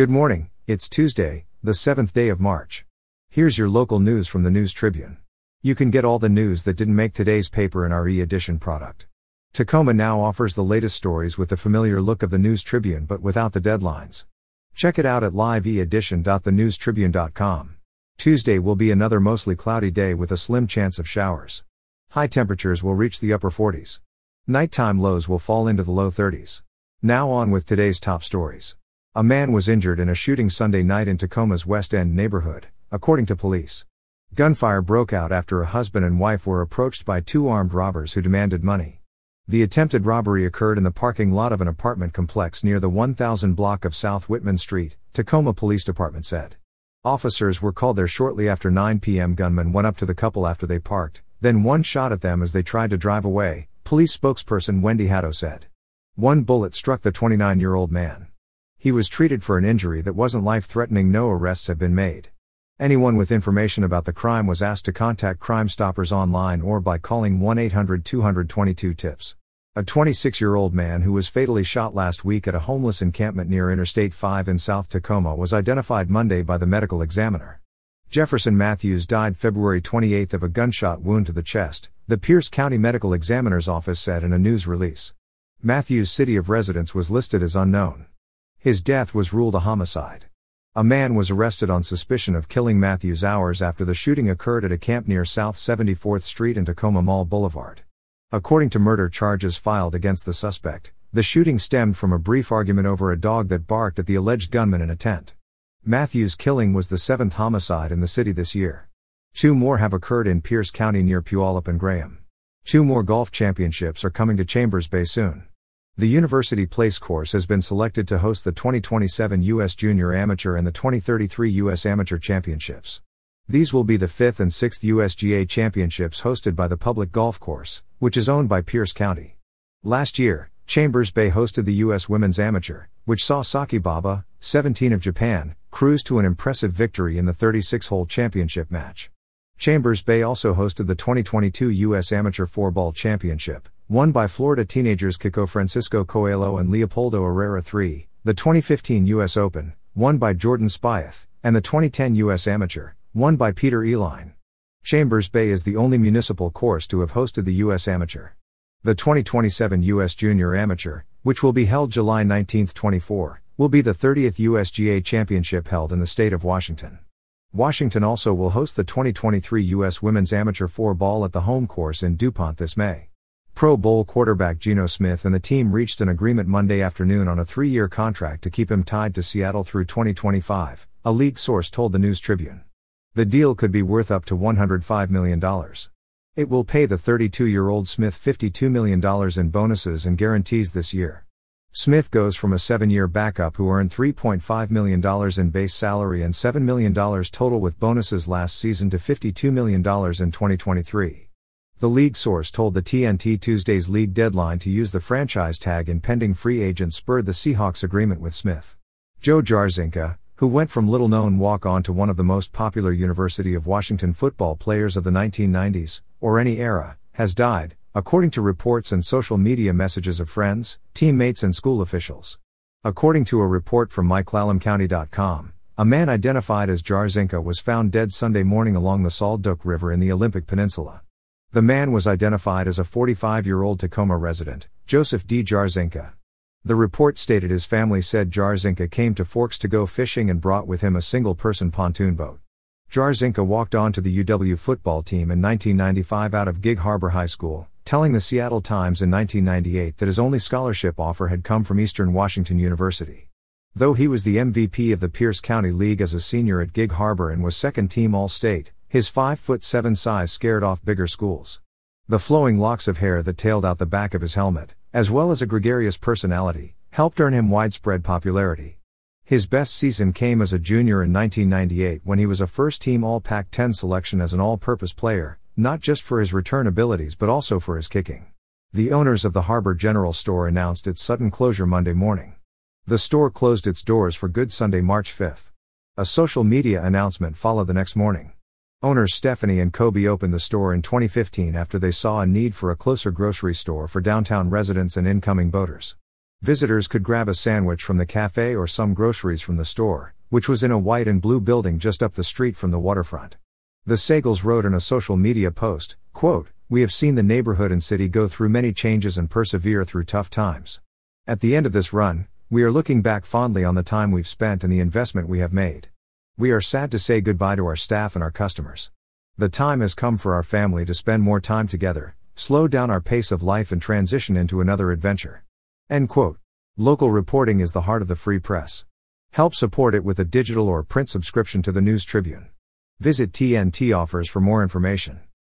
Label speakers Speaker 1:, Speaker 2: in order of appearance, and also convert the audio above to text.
Speaker 1: Good morning, it's Tuesday, the 7th day of March. Here's your local news from the News Tribune. You can get all the news that didn't make today's paper in our e edition product. Tacoma now offers the latest stories with the familiar look of the News Tribune but without the deadlines. Check it out at liveedition.thenewstribune.com. Tuesday will be another mostly cloudy day with a slim chance of showers. High temperatures will reach the upper 40s. Nighttime lows will fall into the low 30s. Now on with today's top stories. A man was injured in a shooting Sunday night in Tacoma's West End neighborhood, according to police. Gunfire broke out after a husband and wife were approached by two armed robbers who demanded money. The attempted robbery occurred in the parking lot of an apartment complex near the 1000 block of South Whitman Street, Tacoma Police Department said. Officers were called there shortly after 9 p.m. Gunmen went up to the couple after they parked, then one shot at them as they tried to drive away, police spokesperson Wendy Haddow said. One bullet struck the 29 year old man. He was treated for an injury that wasn't life threatening, no arrests have been made. Anyone with information about the crime was asked to contact Crime Stoppers online or by calling 1 800 222 TIPS. A 26 year old man who was fatally shot last week at a homeless encampment near Interstate 5 in South Tacoma was identified Monday by the medical examiner. Jefferson Matthews died February 28 of a gunshot wound to the chest, the Pierce County Medical Examiner's Office said in a news release. Matthews' city of residence was listed as unknown. His death was ruled a homicide. A man was arrested on suspicion of killing Matthews hours after the shooting occurred at a camp near South 74th Street and Tacoma Mall Boulevard. According to murder charges filed against the suspect, the shooting stemmed from a brief argument over a dog that barked at the alleged gunman in a tent. Matthews' killing was the seventh homicide in the city this year. Two more have occurred in Pierce County near Puyallup and Graham. Two more golf championships are coming to Chambers Bay soon. The University Place course has been selected to host the 2027 U.S. Junior Amateur and the 2033 U.S. Amateur Championships. These will be the fifth and sixth USGA championships hosted by the public golf course, which is owned by Pierce County. Last year, Chambers Bay hosted the U.S. Women's Amateur, which saw Saki Baba, 17 of Japan, cruise to an impressive victory in the 36 hole championship match. Chambers Bay also hosted the 2022 U.S. Amateur Four Ball Championship, won by Florida teenagers Kiko Francisco Coelho and Leopoldo Herrera III, the 2015 U.S. Open, won by Jordan Spieth, and the 2010 U.S. Amateur, won by Peter Uihlein. Chambers Bay is the only municipal course to have hosted the U.S. Amateur. The 2027 U.S. Junior Amateur, which will be held July 19, 24, will be the 30th USGA Championship held in the state of Washington. Washington also will host the 2023 U.S. Women's Amateur Four Ball at the home course in DuPont this May. Pro Bowl quarterback Geno Smith and the team reached an agreement Monday afternoon on a three year contract to keep him tied to Seattle through 2025, a league source told the News Tribune. The deal could be worth up to $105 million. It will pay the 32 year old Smith $52 million in bonuses and guarantees this year. Smith goes from a seven year backup who earned $3.5 million in base salary and $7 million total with bonuses last season to $52 million in 2023. The league source told the TNT Tuesday's league deadline to use the franchise tag in pending free agent spurred the Seahawks agreement with Smith. Joe Jarzynka, who went from little known walk on to one of the most popular University of Washington football players of the 1990s, or any era, has died, according to reports and social media messages of friends, teammates, and school officials. According to a report from MyClallamCounty.com, a man identified as Jarzynka was found dead Sunday morning along the Sol Duc River in the Olympic Peninsula. The man was identified as a 45 year old Tacoma resident, Joseph D. Jarzynka. The report stated his family said Jarzynka came to Forks to go fishing and brought with him a single person pontoon boat. Jarzynka walked on to the UW football team in 1995 out of Gig Harbor High School, telling the Seattle Times in 1998 that his only scholarship offer had come from Eastern Washington University. Though he was the MVP of the Pierce County League as a senior at Gig Harbor and was second team All State, his 5 foot 7 size scared off bigger schools. The flowing locks of hair that tailed out the back of his helmet, as well as a gregarious personality, helped earn him widespread popularity. His best season came as a junior in 1998 when he was a first team All Pac 10 selection as an all purpose player, not just for his return abilities but also for his kicking. The owners of the Harbor General store announced its sudden closure Monday morning. The store closed its doors for good Sunday, March 5. A social media announcement followed the next morning. Owners Stephanie and Kobe opened the store in 2015 after they saw a need for a closer grocery store for downtown residents and incoming boaters. Visitors could grab a sandwich from the cafe or some groceries from the store, which was in a white and blue building just up the street from the waterfront. The Sagels wrote in a social media post, quote, We have seen the neighborhood and city go through many changes and persevere through tough times. At the end of this run, we are looking back fondly on the time we've spent and the investment we have made. We are sad to say goodbye to our staff and our customers. The time has come for our family to spend more time together, slow down our pace of life and transition into another adventure. End quote. Local reporting is the heart of the free press. Help support it with a digital or print subscription to the News Tribune. Visit TNT offers for more information.